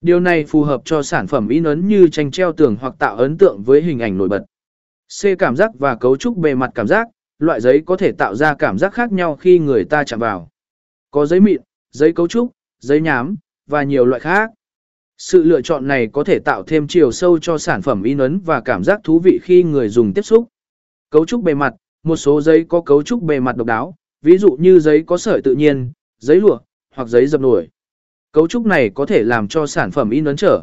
Điều này phù hợp cho sản phẩm in ấn như tranh treo tường hoặc tạo ấn tượng với hình ảnh nổi bật. C. Cảm giác và cấu trúc bề mặt cảm giác, loại giấy có thể tạo ra cảm giác khác nhau khi người ta chạm vào. Có giấy mịn, giấy cấu trúc, giấy nhám, và nhiều loại khác. Sự lựa chọn này có thể tạo thêm chiều sâu cho sản phẩm in ấn và cảm giác thú vị khi người dùng tiếp xúc. Cấu trúc bề mặt, một số giấy có cấu trúc bề mặt độc đáo, ví dụ như giấy có sợi tự nhiên, giấy lụa, hoặc giấy dập nổi. Cấu trúc này có thể làm cho sản phẩm in ấn trở